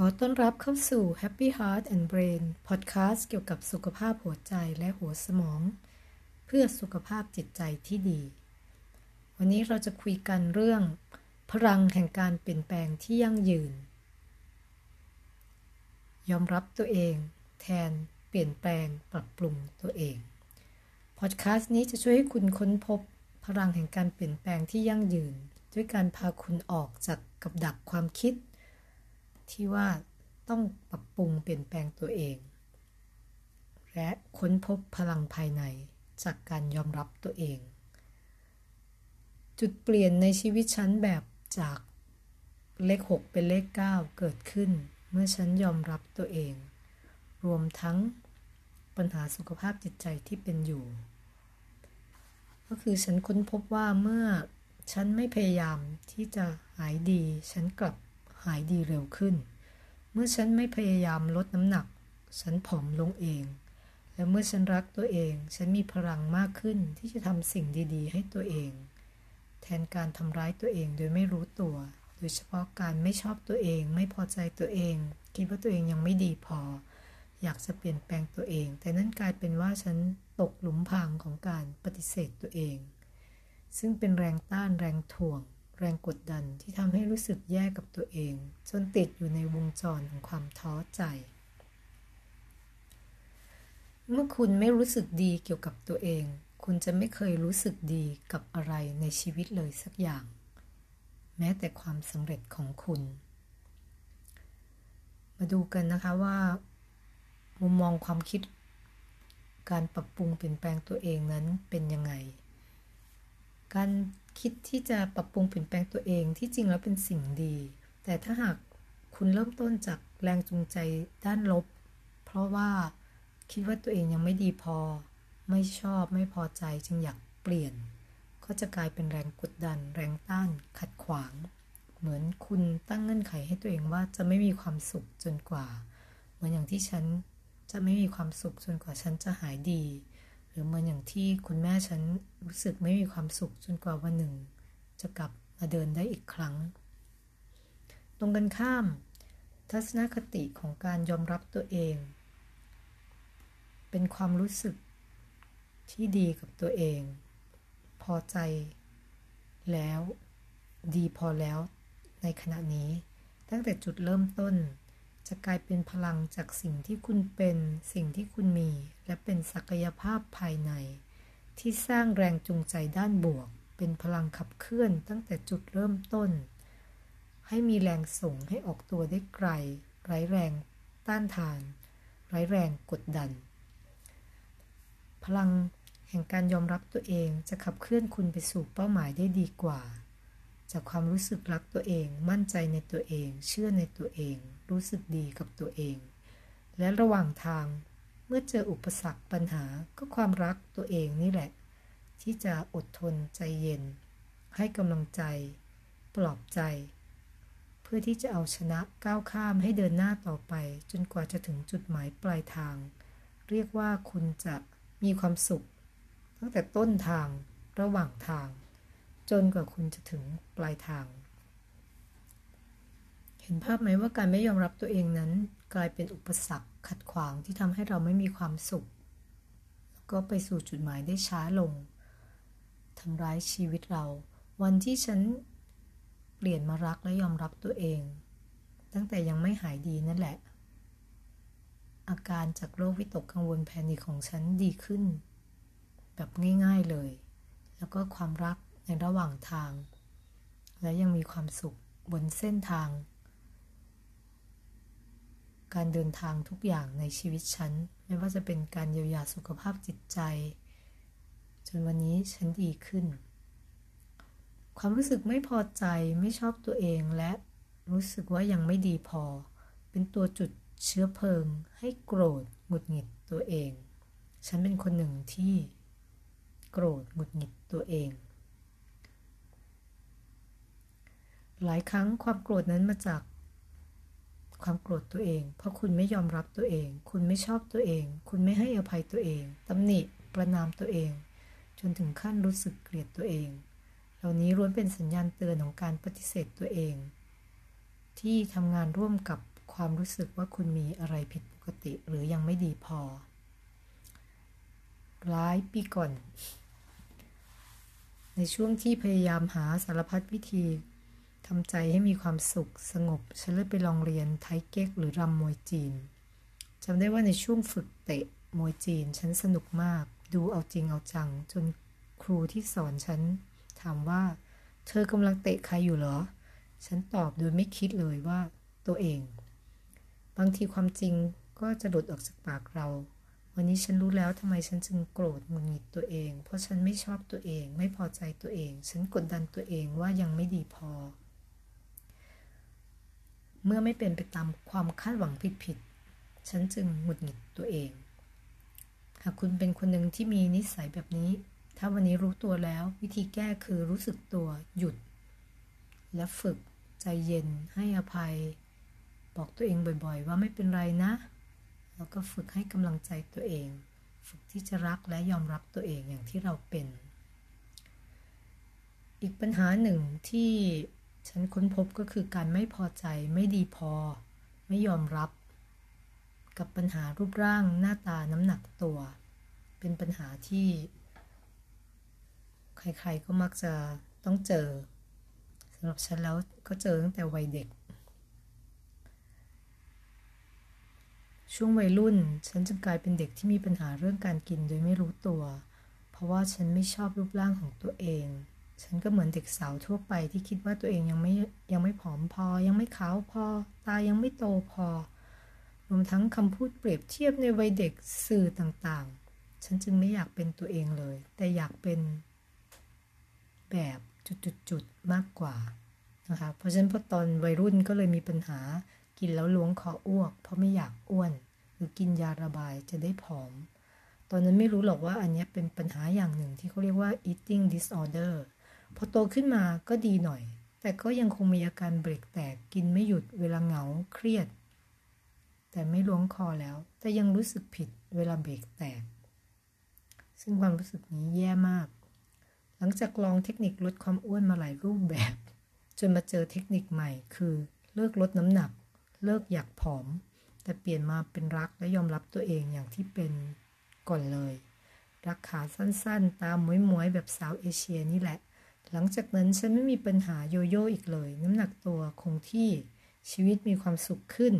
ขอต้อนรับเข้าสู่ Happy Heart and Brain Podcast เกี่ยวกับสุขภาพหัวใจและหัวสมอง เพื่อสุขภาพจิตใจที่ดี วันนี้เราจะคุยกันเรื่อง พลังแห่งการเปลี่ยนแปลงที่ยั่งยืน ยอมรับตัวเอง แทนเปลี่ยนแปลงปรับปรุงตัวเองพอดแคสต์นี้จะช่วยให้คุณค้นพบพลังแห่งการเปลี่ยนแปลงที่ยั่งยืน ด้วยการพาคุณออกจากกับดักความคิด ที่ว่าต้องปรับปรุงเปลี่ยนแปลงตัวเอง และค้นพบพลังภายในจากการยอมรับตัวเอง จุดเปลี่ยนในชีวิตฉันแบบจากเลข 6 เป็นเลข 9 เกิดขึ้น เมื่อฉันยอมรับตัวเอง รวมทั้งปัญหาสุขภาพจิตใจที่เป็นอยู่ ก็คือฉันค้นพบว่าเมื่อฉันไม่พยายามที่จะหายดี ฉันกลับ หายดีเร็วขึ้น เมื่อฉันไม่พยายามลดน้ำหนัก ฉันผอมลงเอง และเมื่อฉันรักตัวเอง ฉันมีพลังมากขึ้นที่จะทำสิ่งดีๆ ให้ตัวเอง แทนการทำร้ายตัวเองโดยไม่รู้ตัว โดยเฉพาะการไม่ชอบตัวเอง ไม่พอใจตัวเอง คิดว่าตัวเองยังไม่ดีพอ อยากจะเปลี่ยนแปลงตัวเอง แต่นั่นกลายเป็นว่าฉันตกหลุมพรางของการปฏิเสธตัวเอง ซึ่งเป็นแรงต้านแรงถ่วง แรงกดดันที่ทำให้รู้สึกแย่กับตัวเอง จนติดอยู่ในวงจรของความท้อใจ เมื่อคุณไม่รู้สึกดีเกี่ยวกับตัวเอง คุณจะไม่เคยรู้สึกดีกับอะไรในชีวิตเลยสักอย่าง แม้แต่ความสำเร็จของคุณ มาดูกันนะคะว่า มุมมองความคิด การปรับปรุงเปลี่ยนแปลงตัวเองนั้นเป็นยังไง การ คิดที่จะปรับปรุงเปลี่ยนแปลงตัวเองที่จริงแล้วเป็นสิ่งดี แต่ถ้าหากคุณเริ่มต้นจากแรงจูงใจด้านลบ เพราะว่าคิดว่าตัวเองยังไม่ดีพอ ไม่ชอบไม่พอใจจึงอยากเปลี่ยน ก็จะกลายเป็นแรงกดดัน แรงต้านขัดขวาง เหมือนคุณตั้งเงื่อนไขให้ตัวเองว่าจะไม่มีความสุขจนกว่า เหมือนอย่างที่ฉันจะไม่มีความสุขจนกว่าฉันจะหายดี รือเหมือนอย่างที่คุณแม่ฉันรู้สึกไม่มีความสุขจนกว่าวันหนึ่ง จะกลับมาเดินได้อีกครั้ง ตรงกันข้าม ทัศนคติของการยอมรับตัวเอง เป็นความรู้สึกที่ดีกับตัวเอง พอใจแล้วดีพอแล้วในขณะนี้ตั้งแต่จุดเริ่มต้น จะกลายเป็นพลังจากสิ่งที่คุณเป็น สิ่งที่คุณมี และเป็นศักยภาพภายใน ที่สร้างแรงจูงใจด้านบวก เป็นพลังขับเคลื่อนตั้งแต่จุดเริ่มต้น ให้มีแรงส่งให้ออกตัวได้ไกล ไร้แรงต้านทาน ไร้แรงกดดัน พลังแห่งการยอมรับตัวเองจะขับเคลื่อนคุณไปสู่เป้าหมายได้ดีกว่า จากความรู้สึกรักตัวเอง มั่นใจในตัวเอง เชื่อในตัวเอง รู้สึกดีกับตัวเอง และระหว่างทางเมื่อเจออุปสรรคปัญหาก็ความรักตัวเองนี่แหละ ที่จะอดทนใจเย็น ให้กำลังใจ ปลอบใจ เพื่อที่จะเอาชนะก้าวข้ามให้เดินหน้าต่อไป จนกว่าจะถึงจุดหมายปลายทาง เรียกว่าคุณจะมีความสุข ตั้งแต่ต้นทางระหว่างทาง จนกว่าคุณจะถึงปลายทาง เห็นภาพไหมว่าการไม่ยอมรับตัวเองนั้น กลายเป็นอุปสรรคขัดขวางที่ทำให้เราไม่มีความสุข แล้วก็ไปสู่จุดหมายได้ช้าลงทำร้ายชีวิตเรา วันที่ฉันเปลี่ยนมารักและยอมรับตัวเอง ตั้งแต่ยังไม่หายดีนั่นแหละ อาการจากโรควิตกกังวลแพนิคของฉันดีขึ้น แบบง่าย ๆเลย แล้วก็ความรัก ในระหว่างทาง และยังมีความสุขบนเส้นทาง การเดินทางทุกอย่างในชีวิตฉัน ไม่ว่าจะเป็นการเยียวยาสุขภาพจิตใจ จนวันนี้ฉันดีขึ้น ความรู้สึกไม่พอใจไม่ชอบตัวเองและรู้สึกว่ายังไม่ดีพอ เป็นตัวจุดเชื้อเพลิง ให้โกรธหงุดหงิดตัวเอง ฉันเป็นคนหนึ่งที่ โกรธหงุดหงิดตัวเอง หลายครั้งความโกรธนั้นมาจาก ความโกรธตัวเอง เพราะคุณไม่ยอมรับตัวเอง คุณไม่ชอบตัวเอง คุณไม่ให้อภัยตัวเองตำหนิประนามตัวเอง จนถึงขั้นรู้สึกเกลียดตัวเอง เหล่านี้ล้วนเป็นสัญญาณเตือนของการปฏิเสธตัวเอง ที่ทำงานร่วมกับความรู้สึกว่าคุณมีอะไรผิดปกติหรือยังไม่ดีพอ หลายปีก่อน ในช่วงที่พยายามหาสารพัดวิธี ทำใจให้มีความสุขสงบ ฉันเลยไปลองเรียนไทเก๊กหรือรำมวยจีนจำได้ว่าในช่วงฝึกเตะมวยจีน ฉันสนุกมาก ดูเอาจริงเอาจัง จนครูที่สอนฉันถามว่า เธอกำลังเตะใครอยู่เหรอ ฉันตอบโดยไม่คิดเลยว่าตัวเอง บางทีความจริงก็จะหลุดออกจากปากเรา วันนี้ฉันรู้แล้วทำไมฉันจึงโกรธหงุดหงิดตัวเอง เพราะฉันไม่ชอบตัวเอง ไม่พอใจตัวเอง ฉันกดดันตัวเองว่ายังไม่ดีพอ เมื่อไม่เป็นไปตามความคาดหวังผิดๆ ฉันจึงหงุดหงิดตัวเอง หากคุณเป็นคนหนึ่งที่มีนิสัยแบบนี้ ถ้าวันนี้รู้ตัวแล้ว วิธีแก้คือรู้สึกตัวหยุด และฝึกใจเย็นให้อภัย บอกตัวเองบ่อยๆ ว่าไม่เป็นไรนะ แล้วก็ฝึกให้กำลังใจตัวเอง ฝึกที่จะรักและยอมรับตัวเองอย่างที่เราเป็น อีกปัญหาหนึ่งที่ ฉันค้นพบก็คือการไม่พอใจไม่ดีพอ ไม่ยอมรับ กับปัญหารูปร่างหน้าตาน้ำหนักตัว เป็นปัญหาที่ ใครๆก็มักจะต้องเจอสำหรับฉันแล้วก็เจอตั้งแต่วัยเด็ก ช่วงวัยรุ่นฉันจึงกลายเป็นเด็กที่มีปัญหาเรื่องการกินโดยไม่รู้ตัว เพราะว่าฉันไม่ชอบรูปร่างของตัวเอง ฉันก็เหมือนเด็กสาวทั่วไปที่คิดว่าตัวเองยังไม่ยังไม่ผอมพอ ยังไม่ขาวพอ ตายังไม่โตพอ รวมทั้งคำพูดเปรียบเทียบในวัยเด็กสื่อต่างๆ ฉันจึงไม่อยากเป็นตัวเองเลย แต่อยากเป็นแบบจุดๆมากกว่านะคะเพราะฉะนั้นพอตอนวัยรุ่นก็เลยมีปัญหากินแล้วล้วงคออ้วก เพราะไม่อยากอ้วน หรือกินยาระบายจะได้ผอม ตอนนั้นไม่รู้หรอกว่าอันนี้เป็นปัญหาอย่างหนึ่งที่เขาเรียกว่า eating disorder พอโตขึ้นมาก็ดีหน่อย แต่ก็ยังคงมีอาการเบรกแตกกินไม่หยุดเวลาเหงาเครียด แต่ไม่ล้วงคอแล้ว แต่ยังรู้สึกผิดเวลาเบรกแตก ซึ่งความรู้สึกนี้แย่มาก หลังจากลองเทคนิคลดความอ้วนมาหลายรูปแบบ จนมาเจอเทคนิคใหม่ คือเลิกลดน้ำหนัก เลิกอยากผอม แต่เปลี่ยนมาเป็นรักและยอมรับตัวเองอย่างที่เป็นก่อนเลยรักขาสั้นๆ ตามมวยๆ แบบสาวเอเชียนี่แหละ หลังจากนั้นฉันไม่มีปัญหาโยโย่อีกเลย น้ำหนักตัวคงที่ชีวิตมีความสุขขึ้น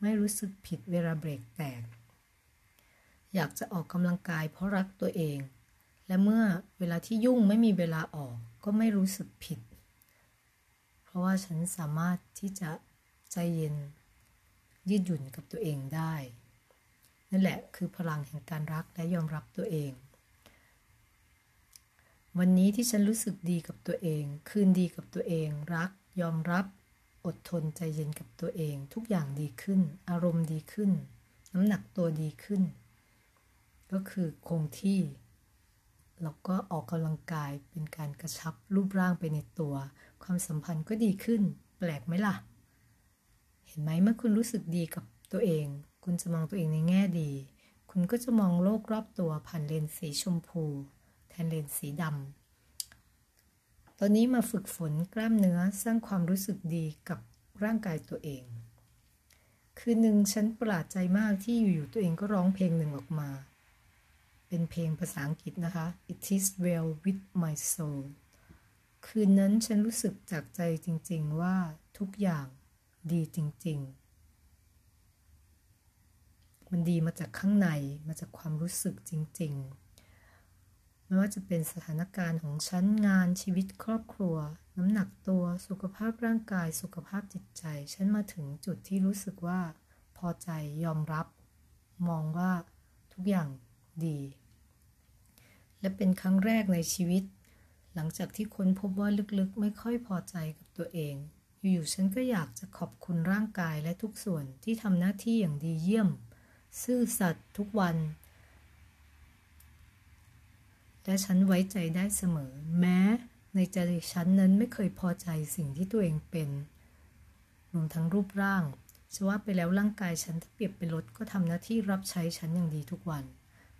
ไม่รู้สึกผิดเวลาเบรกแตก อยากจะออกกำลังกายเพราะรักตัวเอง และเมื่อเวลาที่ยุ่งไม่มีเวลาออกก็ไม่รู้สึกผิด เพราะว่าฉันสามารถที่จะใจเย็น ยืดหยุ่นกับตัวเองได้ นั่นแหละคือพลังแห่งการรักและยอมรับตัวเอง วันนี้ที่ฉันรู้สึกดีกับตัวเอง คืนดีกับตัวเอง รัก ยอมรับ อดทนใจเย็นกับตัวเอง ทุกอย่างดีขึ้น อารมณ์ดีขึ้น น้ำหนักตัวดีขึ้น ก็คือคงที่ แล้วก็ออกกำลังกายเป็นการกระชับรูปร่างไปในตัว ความสัมพันธ์ก็ดีขึ้น แปลกไหมล่ะ เห็นไหมเมื่อคุณรู้สึกดีกับตัวเอง คุณจะมองตัวเองในแง่ดี คุณก็จะมองโลกรอบตัวผ่านเลนส์สีชมพู แทนเลนสีดำ ตอนนี้มาฝึกฝนกล้ามเนื้อสร้างความรู้สึกดีกับร่างกายตัวเอง คืนหนึ่งฉันประหลาดใจมากที่อยู่ๆตัวเองก็ร้องเพลงหนึ่งออกมา เป็นเพลงภาษาอังกฤษนะคะ It is well with my soul คืนนั้นฉันรู้สึกจากใจจริงๆว่าทุกอย่างดีจริงๆมันดีมาจากข้างในมาจากความรู้สึกจริง ๆ ไม่ว่าจะเป็นสถานการณ์ของฉันงานชีวิตครอบครัว น้ำหนักตัวสุขภาพร่างกายสุขภาพจิตใจ ฉันมาถึงจุดที่รู้สึกว่า พอใจยอมรับ มองว่าทุกอย่างดี และเป็นครั้งแรกในชีวิต หลังจากที่ค้นพบว่าลึกๆ ไม่ค่อยพอใจกับตัวเอง อยู่ๆฉันก็อยากจะขอบคุณร่างกายและทุกส่วนที่ทำหน้าที่อย่างดีเยี่ยม ซื่อสัตย์ทุกวัน และฉันไว้ใจได้เสมอ แม้ในใจฉันนั้นไม่เคยพอใจสิ่งที่ตัวเองเป็นรวมทั้งรูปร่างจะว่าไปแล้วร่างกายฉันถ้าเปรียบเป็นรถก็ทำหน้าที่รับใช้ฉันอย่างดีทุกวัน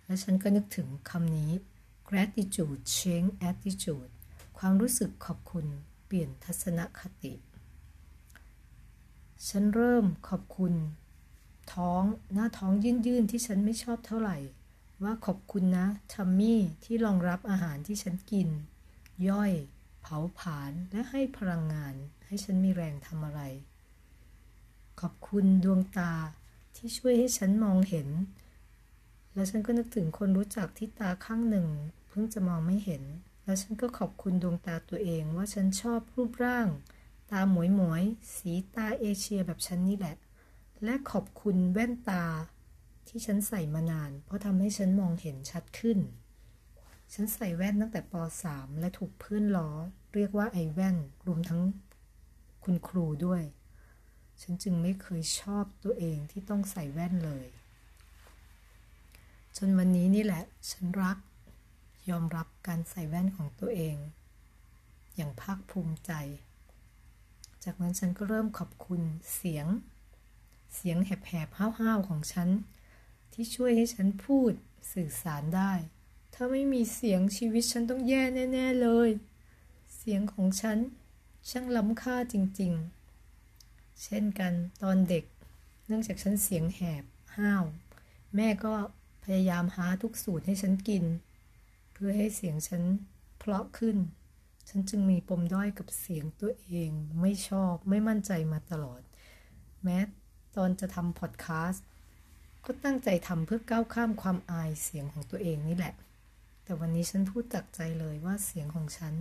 และฉันก็นึกถึงคำนี้ gratitude change attitude ความรู้สึกขอบคุณเปลี่ยนทัศนคติ ฉันเริ่มขอบคุณ ท้องหน้าท้องยื่นๆที่ฉันไม่ชอบเท่าไหร่ ว่าขอบคุณนะทัมมี่ที่รองรับอาหารที่ฉันกิน ย่อย เผาผลาญและให้พลังงาน ให้ฉันมีแรงทำอะไร ขอบคุณดวงตาที่ช่วยให้ฉันมองเห็น แล้วฉันก็นึกถึงคนรู้จักที่ตาข้างหนึ่ง เพิ่งจะมองไม่เห็น แล้วฉันก็ขอบคุณดวงตาตัวเองว่าฉันชอบรูปร่าง ตาหมวยหมวยสีตาเอเชียแบบฉันนี่แหละ และขอบคุณแว่นตา ที่ฉันใส่มานาน เพราะทำให้ฉันมองเห็นชัดขึ้น ฉันใส่แว่นตั้งแต่ป .3 และถูกเพื่อนล้อ เรียกว่าไอแว่น รวมทั้งคุณครูด้วย ฉันจึงไม่เคยชอบตัวเองที่ต้องใส่แว่นเลย จนวันนี้นี่แหละ ฉันรัก ยอมรับการใส่แว่นของตัวเอง อย่างภาคภูมิใจ จากนั้นฉันก็เริ่มขอบคุณเสียงเสียงแหบๆห้าวๆของฉัน ที่ช่วยให้ฉันพูดสื่อสารได้ ถ้าไม่มีเสียงชีวิตฉันต้องแย่แน่ ๆเลย เสียงของฉันช่างล้ำค่าจริงๆ เช่นกันตอนเด็ก เนื่องจากฉันเสียงแหบห้าว แม่ก็พยายามหาทุกสูตรให้ฉันกิน เพื่อให้เสียงฉันเพราะขึ้น ฉันจึงมีปมด้อยกับเสียงตัวเองไม่ชอบไม่มั่นใจมาตลอด แม้ตอนจะทำพอดแคสต์ ก็ตั้งใจทำเพื่อก้าวข้ามความอายเสียงของตัวเองนี่แหละ แต่วันนี้ฉันพูดจากใจเลยว่าเสียงของฉัน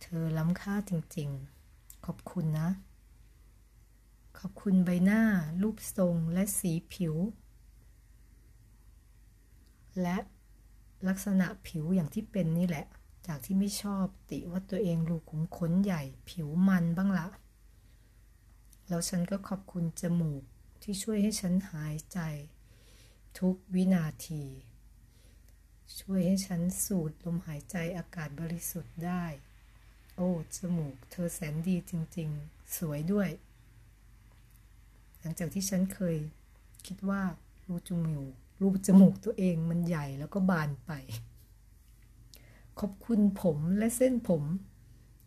เธอล้ำค่าจริงๆ ขอบคุณนะ ขอบคุณใบหน้า รูปทรงและสีผิว และลักษณะผิวอย่างที่เป็นนี่แหละ จากที่ไม่ชอบติว่าตัวเองรูขุมขนใหญ่ ผิวมันบ้างละ แล้วฉันก็ขอบคุณจมูก ที่ช่วยให้ฉันหายใจ ทุกวินาที ช่วยให้ฉันสูดลมหายใจอากาศบริสุทธิ์ได้ โอ้จมูก เธอแสนดีจริง ๆ สวยด้วย หลังจากที่ฉันเคยคิดว่ารูจมูกรูจมูกตัวเองมันใหญ่แล้วก็บานไป ขอบคุณผมและเส้นผม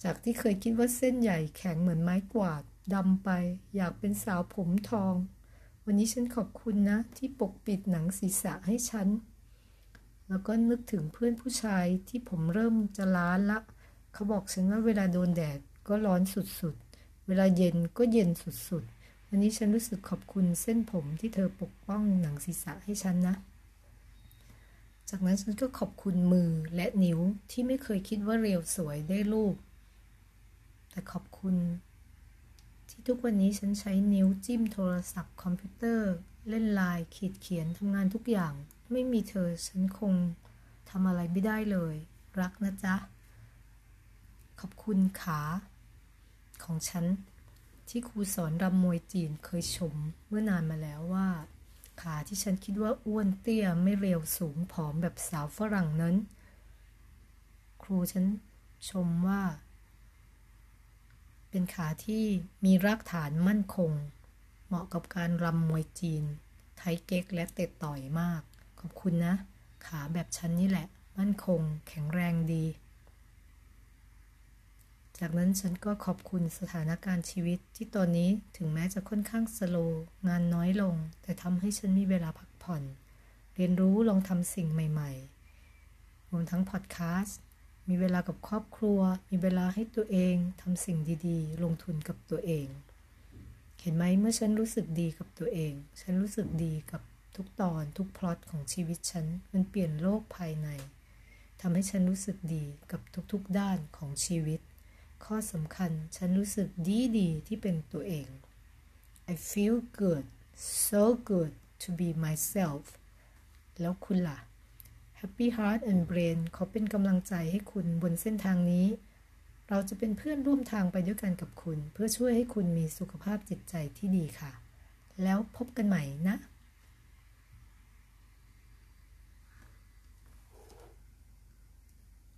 จากที่เคยคิดว่าเส้นใหญ่แข็งเหมือนไม้กวาดดำไป อยากเป็นสาวผมทอง วันนี้ฉันขอบคุณนะ ที่ปกปิดหนังศีรษะให้ฉัน แล้วก็นึกถึงเพื่อนผู้ชายที่ผมเริ่มจะล้านละ เขาบอกฉันว่าเวลาโดนแดดก็ร้อนสุดๆ เวลาเย็นก็เย็นสุดๆ วันนี้ฉันรู้สึกขอบคุณเส้นผมที่เธอปกป้องหนังศีรษะให้ฉันนะ จากนั้นฉันก็ขอบคุณมือและนิ้วที่ไม่เคยคิดว่าเรียวสวยได้รูป แต่ขอบคุณ ที่ทุกวันนี้ฉันใช้นิ้วจิ้มโทรศัพท์คอมพิวเตอร์ เล่นไลน์ขีดเขียนทำงานทุกอย่าง ไม่มีเธอฉันคงทำอะไรไม่ได้เลย รักนะจ๊ะ ขอบคุณขาของฉัน ที่ครูสอนรำมวยจีนเคยชมเมื่อนานมาแล้วว่า ขาที่ฉันคิดว่าอ้วนเตี้ยไม่เรียวสูงผอมแบบสาวฝรั่งนั้น ครูฉันชมว่า เป็นขาที่มีรากฐานมั่นคง เหมาะกับการรำมวยจีน ไทเก๊กและเตะต่อยมาก ขอบคุณนะ ขาแบบฉันนี่แหละ มั่นคง แข็งแรงดี จากนั้นฉันก็ขอบคุณสถานการณ์ชีวิตที่ตอนนี้ถึงแม้จะค่อนข้างสโลว์งานน้อยลง แต่ทำให้ฉันมีเวลาพักผ่อน เรียนรู้ลองทำสิ่งใหม่ ๆ รวมทั้งพอดแคสต์ มีเวลากับครอบครัว มีเวลาให้ตัวเองทำสิ่งดีๆ ลงทุนกับตัวเอง เห็นไหมเมื่อฉันรู้สึกดีกับตัวเอง ฉันรู้สึกดีกับทุกตอนทุกพล็อตของชีวิตฉัน มันเปลี่ยนโลกภายในทำให้ฉันรู้สึกดีกับทุกๆด้านของชีวิต ข้อสำคัญฉันรู้สึกดีดีที่เป็นตัวเอง I feel good so good to be myself แล้วคุณล่ะ Happy Heart and Brain ขอเป็นกำลังใจให้คุณบนเส้นทางนี้ เราจะเป็นเพื่อนร่วมทางไปด้วยกันกับคุณ เพื่อช่วยให้คุณมีสุขภาพจิตใจที่ดีค่ะ แล้วพบกันใหม่นะ